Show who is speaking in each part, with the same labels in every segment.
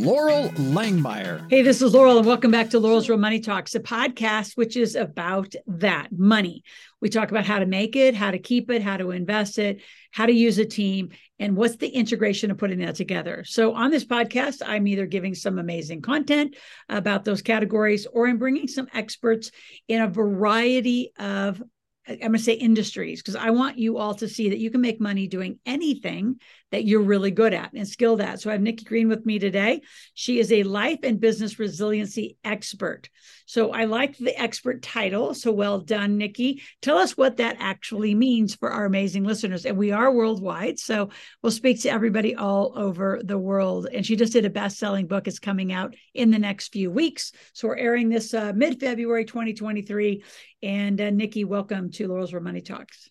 Speaker 1: Loral Langemeier.
Speaker 2: Hey, this is Loral, and welcome back to Loral's Real Money Talks, a podcast which is about that money. We talk about how to make it, how to keep it, how to invest it, how to use a team, and what's the integration of putting that together. So, on this podcast, I'm either giving some amazing content about those categories or I'm bringing some experts in a variety of I'm going to say industries because I want you all to see that you can make money doing anything that you're really good at and skilled at. So I have Nikki Green with me today. She is a life and business resiliency expert. So I like the expert title. So well done, Nikki. Tell us what that actually means for our amazing listeners. And we are worldwide. So we'll speak to everybody all over the world. And she just did a best selling book. It's coming out in the next few weeks. So we're airing this uh, mid February 2023. And uh, Nikki, welcome to Lorals Real Money Talks.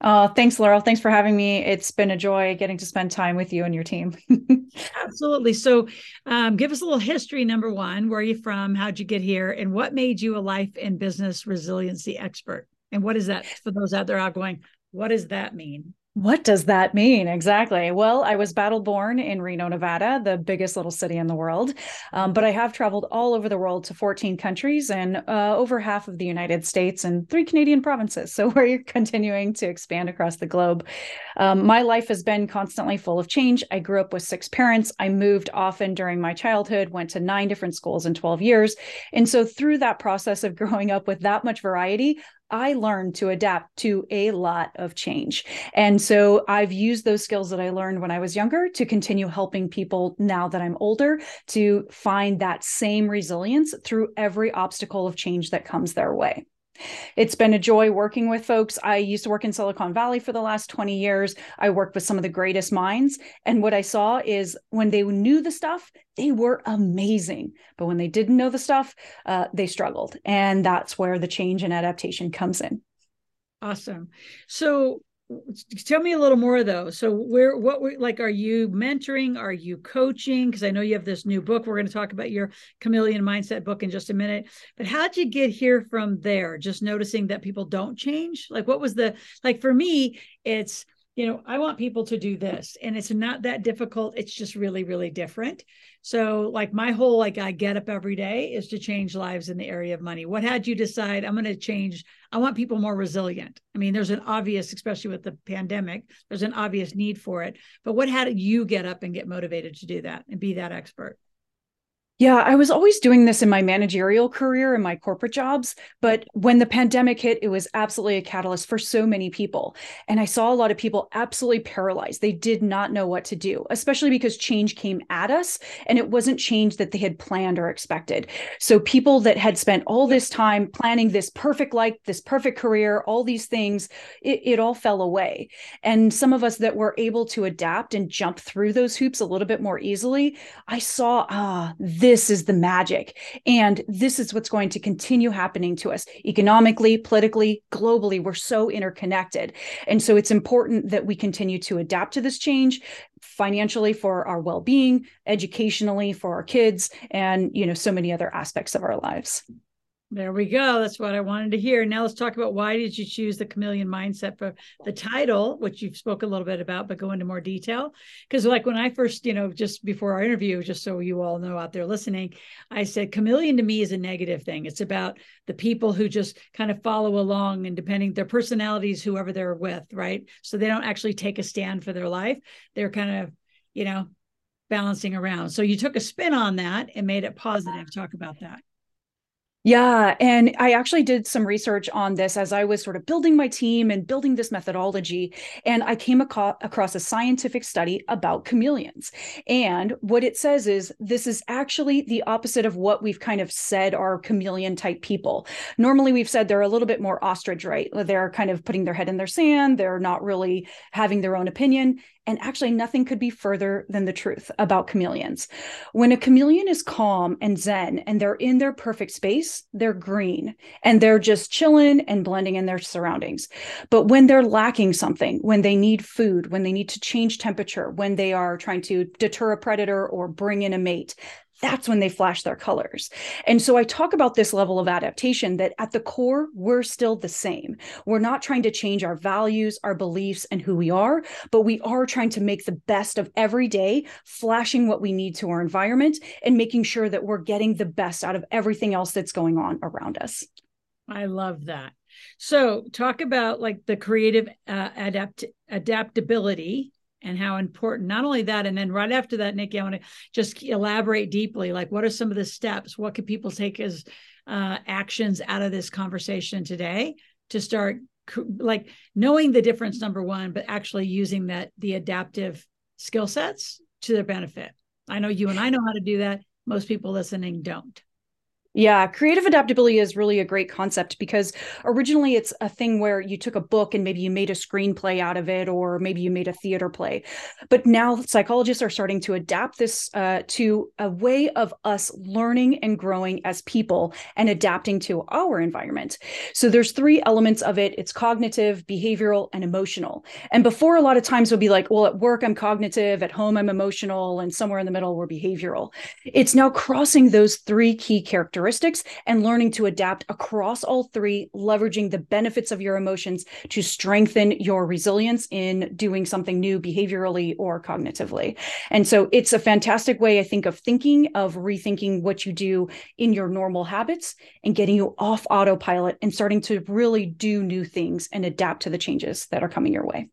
Speaker 3: Uh, thanks, Loral. Thanks for having me. It's been a joy getting to spend time with you and your team.
Speaker 2: Absolutely. So, um, give us a little history. Number one, where are you from? How'd you get here? And what made you a life and business resiliency expert? And what is that for those out there out going, what does that mean?
Speaker 3: What does that mean exactly? Well, I was battle born in Reno, Nevada, the biggest little city in the world. Um, but I have traveled all over the world to 14 countries and uh, over half of the United States and three Canadian provinces. So we're continuing to expand across the globe. Um, my life has been constantly full of change. I grew up with six parents. I moved often during my childhood, went to nine different schools in 12 years. And so through that process of growing up with that much variety, I learned to adapt to a lot of change. And so I've used those skills that I learned when I was younger to continue helping people now that I'm older to find that same resilience through every obstacle of change that comes their way. It's been a joy working with folks. I used to work in Silicon Valley for the last 20 years. I worked with some of the greatest minds. And what I saw is when they knew the stuff, they were amazing. But when they didn't know the stuff, uh, they struggled. And that's where the change and adaptation comes in.
Speaker 2: Awesome. So tell me a little more though. So where what like are you mentoring? Are you coaching? Because i know you have this new book we're going to talk about your chameleon mindset book in just a minute. But how'd you get here from there? Just noticing that people don't change? Like what was the like for me it's you know i want people to do this and it's not that difficult it's just really really different. So like my whole like i get up every day is to change lives in the area of money. What had you decide? I'm going to change i want people more resilient. I mean there's an obvious especially with the pandemic there's an obvious need for it but what had you get up and get motivated to do that and be that expert
Speaker 3: yeah, I was always doing this in my managerial career and my corporate jobs. But when the pandemic hit, it was absolutely a catalyst for so many people. And I saw a lot of people absolutely paralyzed. They did not know what to do, especially because change came at us and it wasn't change that they had planned or expected. So people that had spent all this time planning this perfect life, this perfect career, all these things, it, it all fell away. And some of us that were able to adapt and jump through those hoops a little bit more easily, I saw, ah, this this is the magic. And this is what's going to continue happening to us economically, politically, globally. We're so interconnected. And so it's important that we continue to adapt to this change financially for our well-being, educationally for our kids, and you know, so many other aspects of our lives.
Speaker 2: There we go. That's what I wanted to hear. Now let's talk about why did you choose the chameleon mindset for the title, which you've spoke a little bit about, but go into more detail. Because like when I first, you know, just before our interview, just so you all know out there listening, I said chameleon to me is a negative thing. It's about the people who just kind of follow along and depending their personalities, whoever they're with, right? So they don't actually take a stand for their life. They're kind of, you know, balancing around. So you took a spin on that and made it positive. Talk about that.
Speaker 3: Yeah. And I actually did some research on this as I was sort of building my team and building this methodology. And I came aco- across a scientific study about chameleons. And what it says is this is actually the opposite of what we've kind of said are chameleon type people. Normally, we've said they're a little bit more ostrich, right? They're kind of putting their head in their sand, they're not really having their own opinion. And actually, nothing could be further than the truth about chameleons. When a chameleon is calm and zen and they're in their perfect space, they're green and they're just chilling and blending in their surroundings. But when they're lacking something, when they need food, when they need to change temperature, when they are trying to deter a predator or bring in a mate, that's when they flash their colors. And so I talk about this level of adaptation that at the core, we're still the same. We're not trying to change our values, our beliefs, and who we are, but we are trying to make the best of every day, flashing what we need to our environment and making sure that we're getting the best out of everything else that's going on around us.
Speaker 2: I love that. So, talk about like the creative uh, adapt adaptability and how important not only that and then right after that nikki i want to just elaborate deeply like what are some of the steps? What could people take as uh, actions out of this conversation today to start like knowing the difference number one but actually using that the adaptive skill sets to their benefit? I know you and i know how to do that. Most people listening don't
Speaker 3: yeah, creative adaptability is really a great concept because originally it's a thing where you took a book and maybe you made a screenplay out of it, or maybe you made a theater play. But now psychologists are starting to adapt this uh, to a way of us learning and growing as people and adapting to our environment. So there's three elements of it it's cognitive, behavioral, and emotional. And before, a lot of times we'll be like, well, at work, I'm cognitive, at home, I'm emotional, and somewhere in the middle, we're behavioral. It's now crossing those three key characteristics characteristics and learning to adapt across all three, leveraging the benefits of your emotions to strengthen your resilience in doing something new behaviorally or cognitively. And so it's a fantastic way, I think, of thinking, of rethinking what you do in your normal habits and getting you off autopilot and starting to really do new things and adapt to the changes that are coming your way.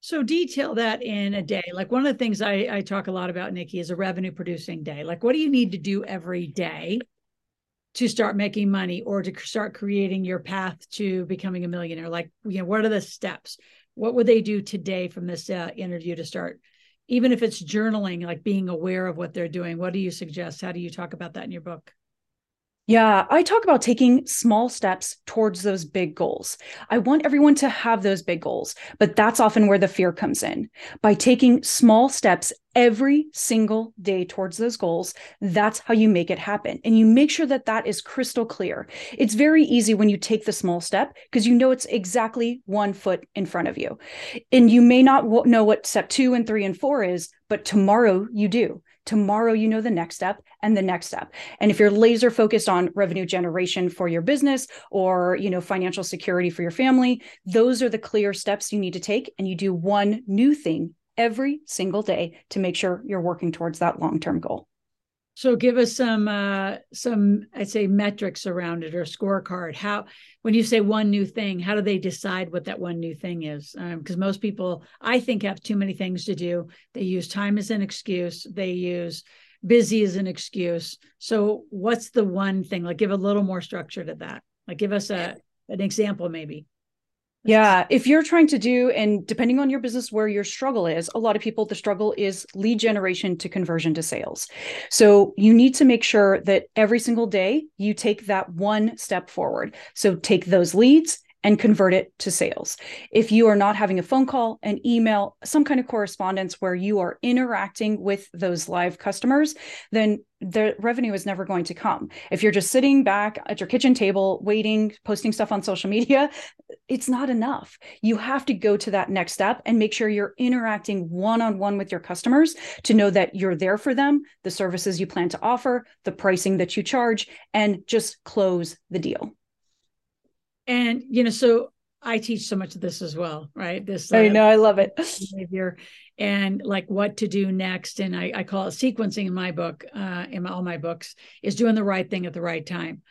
Speaker 2: So detail that in a day. Like one of the things I, I talk a lot about, Nikki, is a revenue producing day. Like what do you need to do every day to start making money or to start creating your path to becoming a millionaire? Like you know what are the steps? What would they do today from this uh, interview to start? Even if it's journaling like being aware of what they're doing what do you suggest? How do you talk about that in your book
Speaker 3: yeah, I talk about taking small steps towards those big goals. I want everyone to have those big goals, but that's often where the fear comes in. By taking small steps every single day towards those goals, that's how you make it happen. And you make sure that that is crystal clear. It's very easy when you take the small step because you know it's exactly one foot in front of you. And you may not know what step two and three and four is, but tomorrow you do tomorrow you know the next step and the next step. And if you're laser focused on revenue generation for your business or you know financial security for your family those are the clear steps you need to take. And you do one new thing every single day to make sure you're working towards that long-term goal
Speaker 2: so give us some uh, some I'd say metrics around it or scorecard. How when you say one new thing, how do they decide what that one new thing is? Because um, most people, I think, have too many things to do. They use time as an excuse. They use busy as an excuse. So what's the one thing? Like give a little more structure to that. Like give us a an example maybe.
Speaker 3: Yeah, if you're trying to do, and depending on your business where your struggle is, a lot of people, the struggle is lead generation to conversion to sales. So you need to make sure that every single day you take that one step forward. So take those leads and convert it to sales. If you are not having a phone call, an email, some kind of correspondence where you are interacting with those live customers, then the revenue is never going to come. If you're just sitting back at your kitchen table, waiting, posting stuff on social media, it's not enough. You have to go to that next step and make sure you're interacting one on one with your customers to know that you're there for them, the services you plan to offer, the pricing that you charge, and just close the deal
Speaker 2: and you know so i teach so much of this as well right? This
Speaker 3: i uh, know i love it.
Speaker 2: behavior and like what to do next. And i, I call it sequencing in my book uh, in my, all my books is doing the right thing at the right time.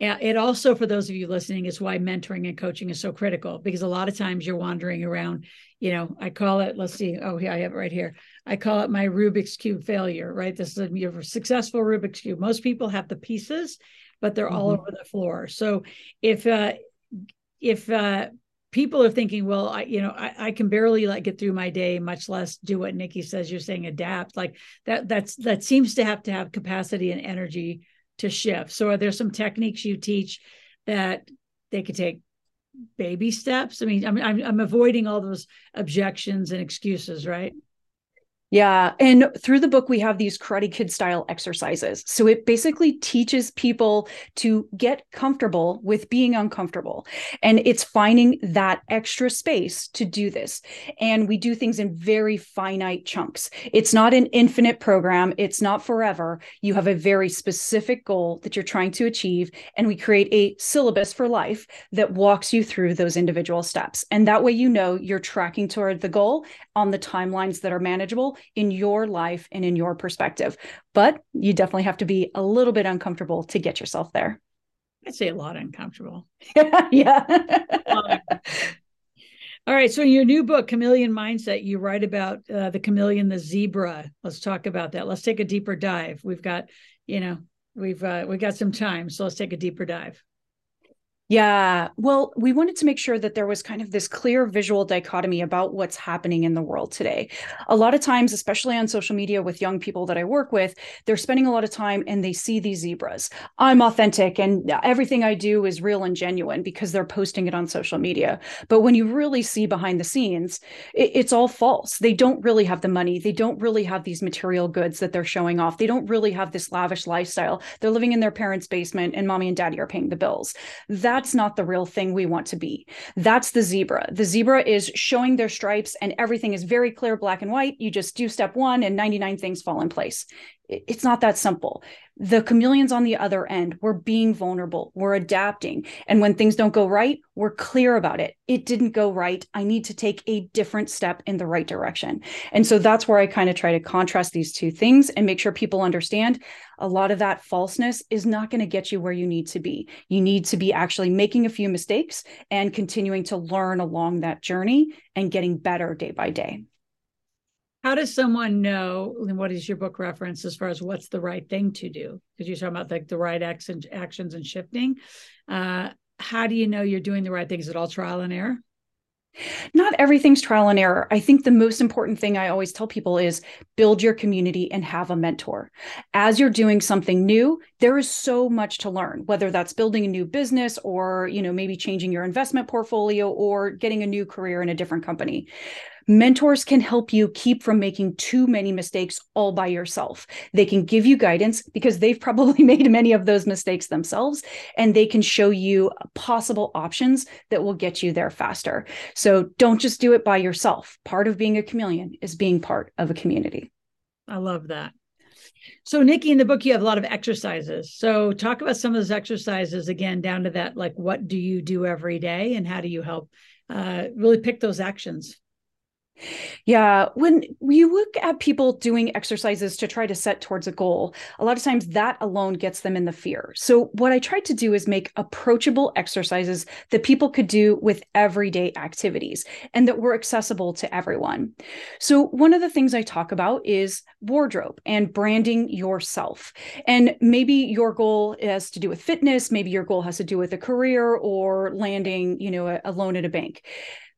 Speaker 2: And it also for those of you listening is why mentoring and coaching is so critical because a lot of times you're wandering around you know i call it let's see oh yeah i have it right here. I call it my rubik's cube failure right? This is a your successful rubik's cube. Most people have the pieces but they're mm-hmm. all over the floor. So if uh, if uh, people are thinking, well, I, you know, I, I, can barely like get through my day, much less do what Nikki says. You're saying adapt like that. That's that seems to have to have capacity and energy to shift. So, are there some techniques you teach that they could take baby steps? I mean, I'm, I'm, I'm avoiding all those objections and excuses, right?
Speaker 3: Yeah. And through the book, we have these Karate Kid style exercises. So it basically teaches people to get comfortable with being uncomfortable. And it's finding that extra space to do this. And we do things in very finite chunks. It's not an infinite program, it's not forever. You have a very specific goal that you're trying to achieve. And we create a syllabus for life that walks you through those individual steps. And that way, you know you're tracking toward the goal on the timelines that are manageable in your life and in your perspective. But you definitely have to be a little bit uncomfortable to get yourself there.
Speaker 2: I'd say a lot uncomfortable.
Speaker 3: yeah.
Speaker 2: All right. So in your new book, Chameleon Mindset, you write about uh, the chameleon, the zebra. Let's talk about that. Let's take a deeper dive. We've got, you know, we've uh, we got some time, so let's take a deeper dive.
Speaker 3: Yeah. Well, we wanted to make sure that there was kind of this clear visual dichotomy about what's happening in the world today. A lot of times, especially on social media with young people that I work with, they're spending a lot of time and they see these zebras. I'm authentic and uh, everything I do is real and genuine because they're posting it on social media. But when you really see behind the scenes, it, it's all false. They don't really have the money. They don't really have these material goods that they're showing off. They don't really have this lavish lifestyle. They're living in their parents' basement and mommy and daddy are paying the bills. That that's not the real thing we want to be. That's the zebra. The zebra is showing their stripes and everything is very clear, black and white. You just do step one and 99 things fall in place. It's not that simple. The chameleons on the other end, we're being vulnerable, we're adapting. And when things don't go right, we're clear about it. It didn't go right. I need to take a different step in the right direction. And so that's where I kind of try to contrast these two things and make sure people understand a lot of that falseness is not going to get you where you need to be. You need to be actually making a few mistakes and continuing to learn along that journey and getting better day by day.
Speaker 2: How does someone know? what is your book reference as far as what's the right thing to do? Because you're talking about like the right action, actions and shifting. Uh, how do you know you're doing the right things? Is it all trial and error?
Speaker 3: Not everything's trial and error. I think the most important thing I always tell people is build your community and have a mentor. As you're doing something new, there is so much to learn, whether that's building a new business or, you know, maybe changing your investment portfolio or getting a new career in a different company. Mentors can help you keep from making too many mistakes all by yourself. They can give you guidance because they've probably made many of those mistakes themselves, and they can show you possible options that will get you there faster. So don't just do it by yourself. Part of being a chameleon is being part of a community.
Speaker 2: I love that. So, Nikki, in the book, you have a lot of exercises. So, talk about some of those exercises again, down to that like, what do you do every day and how do you help uh, really pick those actions?
Speaker 3: Yeah, when you look at people doing exercises to try to set towards a goal, a lot of times that alone gets them in the fear. So, what I tried to do is make approachable exercises that people could do with everyday activities and that were accessible to everyone. So, one of the things I talk about is wardrobe and branding yourself. And maybe your goal has to do with fitness, maybe your goal has to do with a career or landing, you know, a, a loan at a bank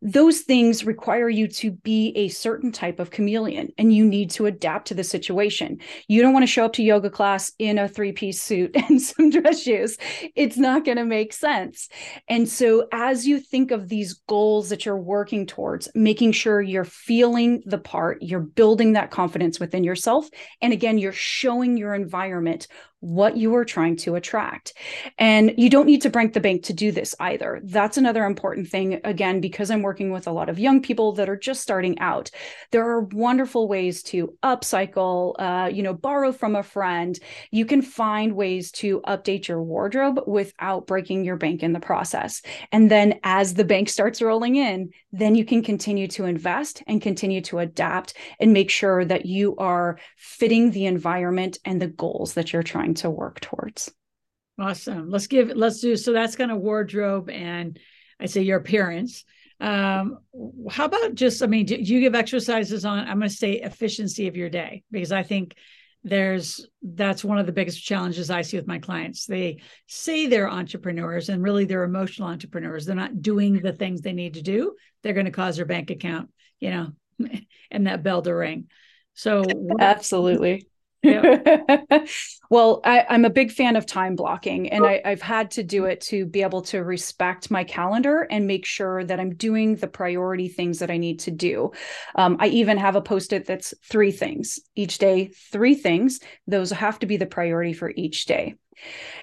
Speaker 3: those things require you to be a certain type of chameleon and you need to adapt to the situation. You don't want to show up to yoga class in a three piece suit and some dress shoes. It's not going to make sense. And so, as you think of these goals that you're working towards, making sure you're feeling the part, you're building that confidence within yourself. And again, you're showing your environment what you are trying to attract. And you don't need to break the bank to do this either. That's another important thing, again, because I'm working with a lot of young people that are just starting out. There are wonderful ways to upcycle, uh, you know, borrow from a friend. You can find ways to update your wardrobe without breaking your bank in the process. And then as the bank starts rolling in, then you can continue to invest and continue to adapt and make sure that you are fitting the environment and the goals that you're trying to work towards.
Speaker 2: Awesome. Let's give let's do so that's kind of wardrobe and I say your appearance. Um, how about just I mean, do you give exercises on I'm going to say efficiency of your day because I think there's that's one of the biggest challenges I see with my clients. They say they're entrepreneurs and really they're emotional entrepreneurs. They're not doing the things they need to do. They're going to cause their bank account, you know, and that bell to ring. So
Speaker 3: absolutely well, I, am a big fan of time blocking, and I, I've had to do it to be able to respect my calendar and make sure that I'm doing the priority things that I need to do. Um, I even have a post it that's three things each day, three things. Those have to be the priority for each day.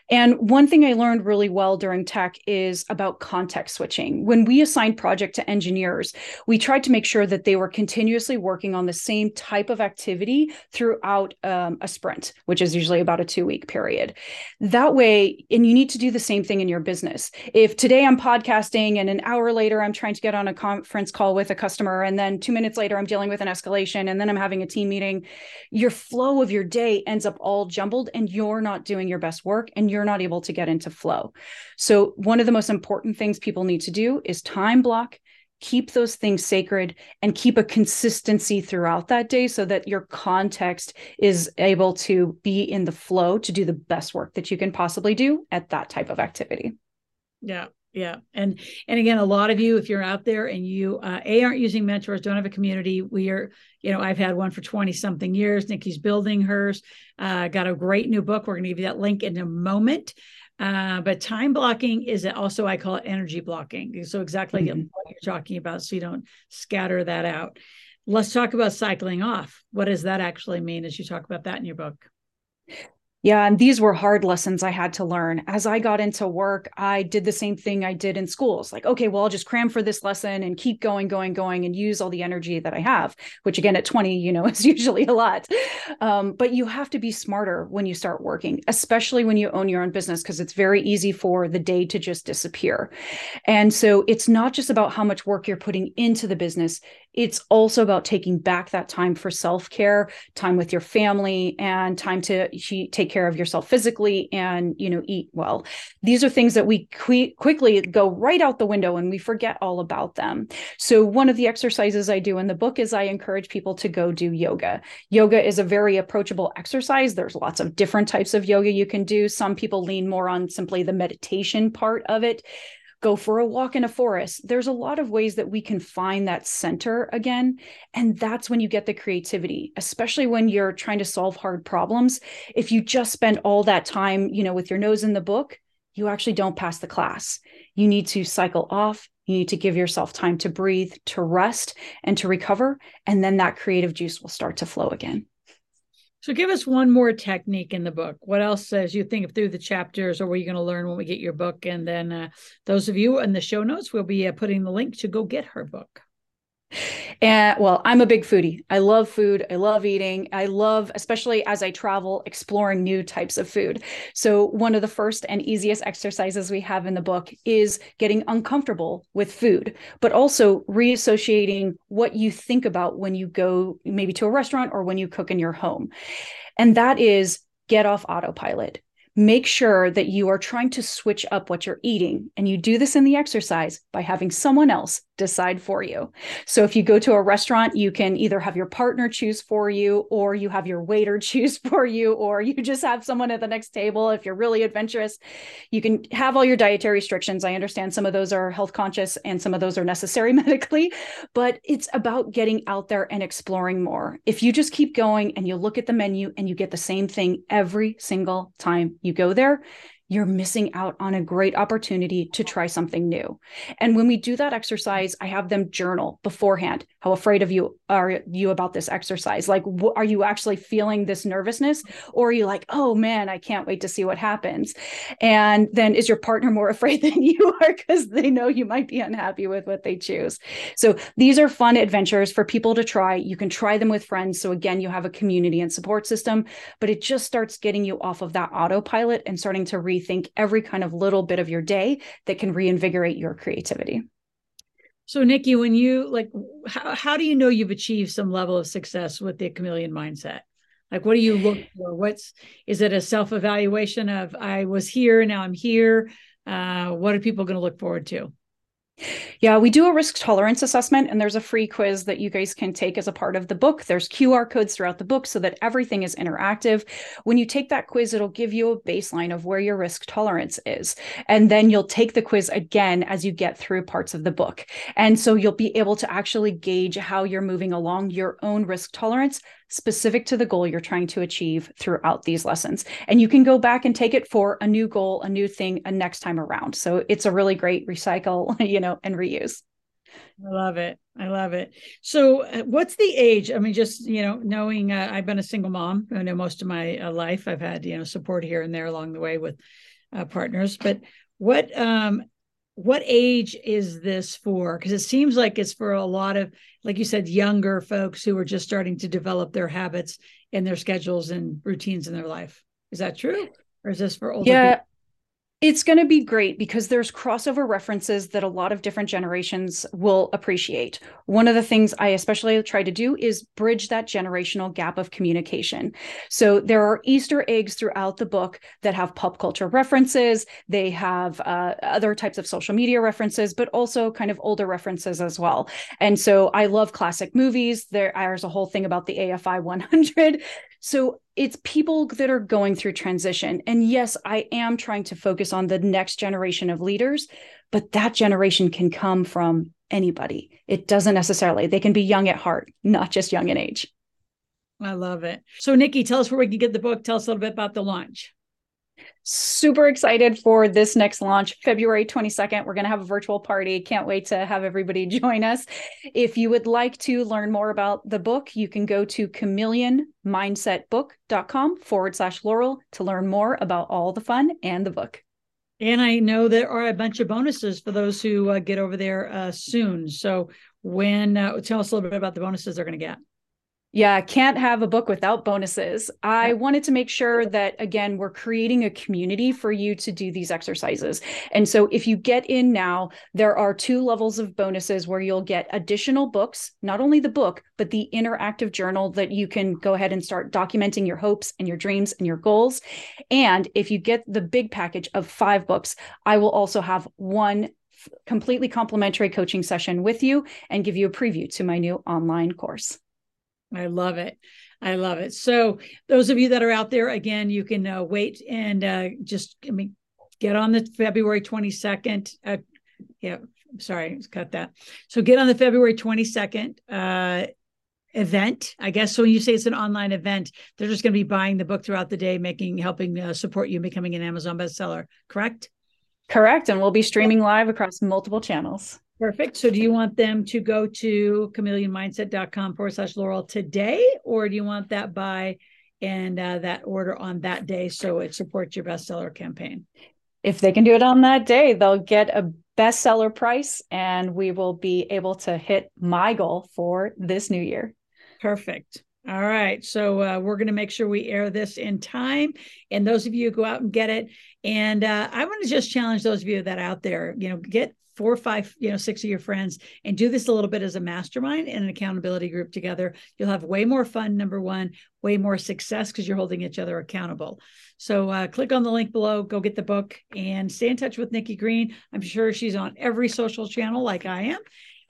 Speaker 3: And one thing I learned really well during tech is about context switching. When we assigned project to engineers, we tried to make sure that they were continuously working on the same type of activity throughout um, a sprint, which is usually about a two week period. That way, and you need to do the same thing in your business. If today I'm podcasting and an hour later I'm trying to get on a conference call with a customer, and then two minutes later I'm dealing with an escalation, and then I'm having a team meeting, your flow of your day ends up all jumbled and you're not doing your best work and you're not able to get into flow. So, one of the most important things people need to do is time block, keep those things sacred, and keep a consistency throughout that day so that your context is able to be in the flow to do the best work that you can possibly do at that type of activity.
Speaker 2: Yeah, yeah and and again a lot of you if you're out there and you uh, a aren't using mentors don't have a community we are you know i've had one for 20 something years nikki's building hers uh, got a great new book we're going to give you that link in a moment uh, but time blocking is also i call it energy blocking so exactly mm-hmm. what you're talking about so you don't scatter that out. Let's talk about cycling off. What does that actually mean as you talk about that in your book
Speaker 3: yeah, and these were hard lessons I had to learn. As I got into work, I did the same thing I did in schools. Like, okay, well, I'll just cram for this lesson and keep going, going, going, and use all the energy that I have, which again, at 20, you know, is usually a lot. Um, but you have to be smarter when you start working, especially when you own your own business, because it's very easy for the day to just disappear. And so it's not just about how much work you're putting into the business, it's also about taking back that time for self-care time with your family and time to take care of yourself physically and you know eat well. These are things that we qu- quickly go right out the window and we forget all about them. So one of the exercises i do in the book is i encourage people to go do yoga. Yoga is a very approachable exercise. There's lots of different types of yoga you can do. Some people lean more on simply the meditation part of it go for a walk in a forest. There's a lot of ways that we can find that center again. And that's when you get the creativity, especially when you're trying to solve hard problems. If you just spend all that time, you know, with your nose in the book, you actually don't pass the class. You need to cycle off. You need to give yourself time to breathe, to rest, and to recover. And then that creative juice will start to flow again.
Speaker 2: So give us one more technique in the book. What else, as you think of through the chapters, or are you going to learn when we get your book? And then uh, those of you in the show notes, we'll be uh, putting the link to go get her book.
Speaker 3: And well, I'm a big foodie. I love food. I love eating. I love, especially as I travel, exploring new types of food. So, one of the first and easiest exercises we have in the book is getting uncomfortable with food, but also reassociating what you think about when you go maybe to a restaurant or when you cook in your home. And that is get off autopilot make sure that you are trying to switch up what you're eating. And you do this in the exercise by having someone else decide for you. So if you go to a restaurant, you can either have your partner choose for you, or you have your waiter choose for you, or you just have someone at the next table. If you're really adventurous, you can have all your dietary restrictions. I understand some of those are health conscious and some of those are necessary medically, but it's about getting out there and exploring more. If you just keep going and you look at the menu and you get the same thing every single time you go there, you're missing out on a great opportunity to try something new. And when we do that exercise, I have them journal beforehand. How afraid of you are you about this exercise? Like, wh- are you actually feeling this nervousness? Or are you like, oh man, I can't wait to see what happens? And then is your partner more afraid than you are because they know you might be unhappy with what they choose? So these are fun adventures for people to try. You can try them with friends. So again, you have a community and support system, but it just starts getting you off of that autopilot and starting to re rethink every kind of little bit of your day that can reinvigorate your creativity.
Speaker 2: So, Nikki, when you like, how, how do you know you've achieved some level of success with the chameleon mindset? Like, what do you look for? What's is it a self evaluation of I was here, now I'm here? Uh, what are people going to look forward to?
Speaker 3: Yeah, we do a risk tolerance assessment, and there's a free quiz that you guys can take as a part of the book. There's QR codes throughout the book so that everything is interactive. When you take that quiz, it'll give you a baseline of where your risk tolerance is. And then you'll take the quiz again as you get through parts of the book. And so you'll be able to actually gauge how you're moving along your own risk tolerance specific to the goal you're trying to achieve throughout these lessons. And you can go back and take it for a new goal, a new thing, a next time around. So it's a really great recycle, you know, and reuse.
Speaker 2: I love it. I love it. So, uh, what's the age? I mean, just you know, knowing uh, I've been a single mom. I know most of my uh, life. I've had you know support here and there along the way with uh, partners. But what um, what age is this for? Because it seems like it's for a lot of, like you said, younger folks who are just starting to develop their habits and their schedules and routines in their life. Is that true? Or is this for older
Speaker 3: yeah,
Speaker 2: people?
Speaker 3: It's going to be great because there's crossover references that a lot of different generations will appreciate. One of the things I especially try to do is bridge that generational gap of communication. So there are Easter eggs throughout the book that have pop culture references. They have uh, other types of social media references, but also kind of older references as well. And so I love classic movies. there's a whole thing about the AFI 100 so it's people that are going through transition. And yes, I am trying to focus on the next generation of leaders, but that generation can come from anybody. It doesn't necessarily, they can be young at heart, not just young in age.
Speaker 2: I love it. So, Nikki, tell us where we can get the book. Tell us a little bit about the launch
Speaker 3: super excited for this next launch february 22nd we're going to have a virtual party. Can't wait to have everybody join us. If you would like to learn more about the book you can go to chameleonmindsetbook.com forward slash laurel to learn more about all the fun and the book.
Speaker 2: And i know there are a bunch of bonuses for those who uh, get over there uh, soon. So when uh, tell us a little bit about the bonuses they're going to get
Speaker 3: yeah, can't have a book without bonuses. I wanted to make sure that, again, we're creating a community for you to do these exercises. And so if you get in now, there are two levels of bonuses where you'll get additional books, not only the book, but the interactive journal that you can go ahead and start documenting your hopes and your dreams and your goals. And if you get the big package of five books, I will also have one completely complimentary coaching session with you and give you a preview to my new online course.
Speaker 2: I love it. I love it. So, those of you that are out there, again, you can uh, wait and uh, just I mean, get on the February 22nd. Uh, yeah, sorry, cut that. So, get on the February 22nd uh, event. I guess so. When you say it's an online event, they're just going to be buying the book throughout the day, making, helping uh, support you becoming an Amazon bestseller. Correct?
Speaker 3: Correct. And we'll be streaming live across multiple channels.
Speaker 2: Perfect. So do you want them to go to chameleonmindset.com forward slash Laurel today, or do you want that by and uh, that order on that day so it supports your bestseller campaign?
Speaker 3: If they can do it on that day, they'll get a bestseller price and we will be able to hit my goal for this new year.
Speaker 2: Perfect. All right. So uh, we're going to make sure we air this in time. And those of you go out and get it. And uh, I want to just challenge those of you that out there, you know, get four or five, you know, six of your friends and do this a little bit as a mastermind and an accountability group together. You'll have way more fun, number one, way more success because you're holding each other accountable. So uh, click on the link below, go get the book and stay in touch with Nikki Green. I'm sure she's on every social channel like I am.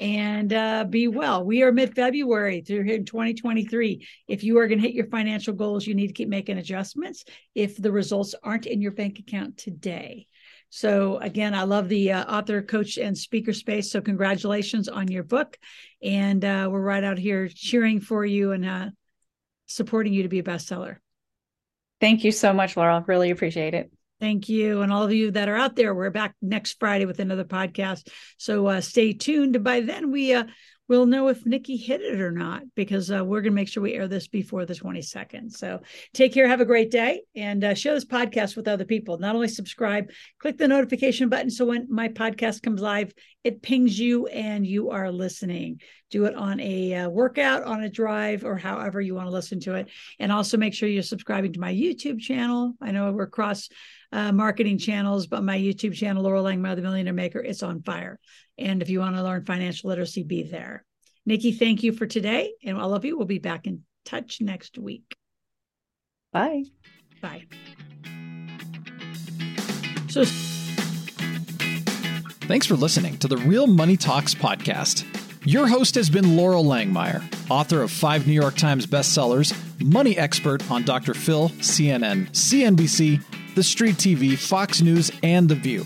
Speaker 2: And uh, be well. We are mid February through here in 2023. If you are going to hit your financial goals, you need to keep making adjustments if the results aren't in your bank account today. So again, I love the uh, author, coach, and speaker space. So congratulations on your book, and uh, we're right out here cheering for you and uh, supporting you to be a bestseller.
Speaker 3: Thank you so much, Loral. Really appreciate it.
Speaker 2: Thank you. And all of you that are out there, we're back next Friday with another podcast. So uh, stay tuned. By then, we uh, we'll know if Nikki hit it or not because uh, we're going to make sure we air this before the 22nd. So take care, have a great day, and uh, share this podcast with other people. Not only subscribe, click the notification button so when my podcast comes live, it pings you and you are listening. Do it on a uh, workout, on a drive, or however you want to listen to it. And also make sure you're subscribing to my YouTube channel. I know we're cross uh, marketing channels, but my YouTube channel, Loral Langemeier, the Millionaire Maker, it's on fire. And if you want to learn financial literacy, be there. Nikki, thank you for today. And all of you will be back in touch next week.
Speaker 3: Bye.
Speaker 2: Bye. So,
Speaker 1: thanks for listening to the Real Money Talks podcast. Your host has been Loral Langemeier, author of five New York Times bestsellers, money expert on Dr. Phil, CNN, CNBC, The Street TV, Fox News, and The View.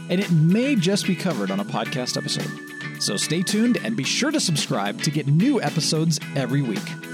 Speaker 1: and it may just be covered on a podcast episode. So stay tuned and be sure to subscribe to get new episodes every week.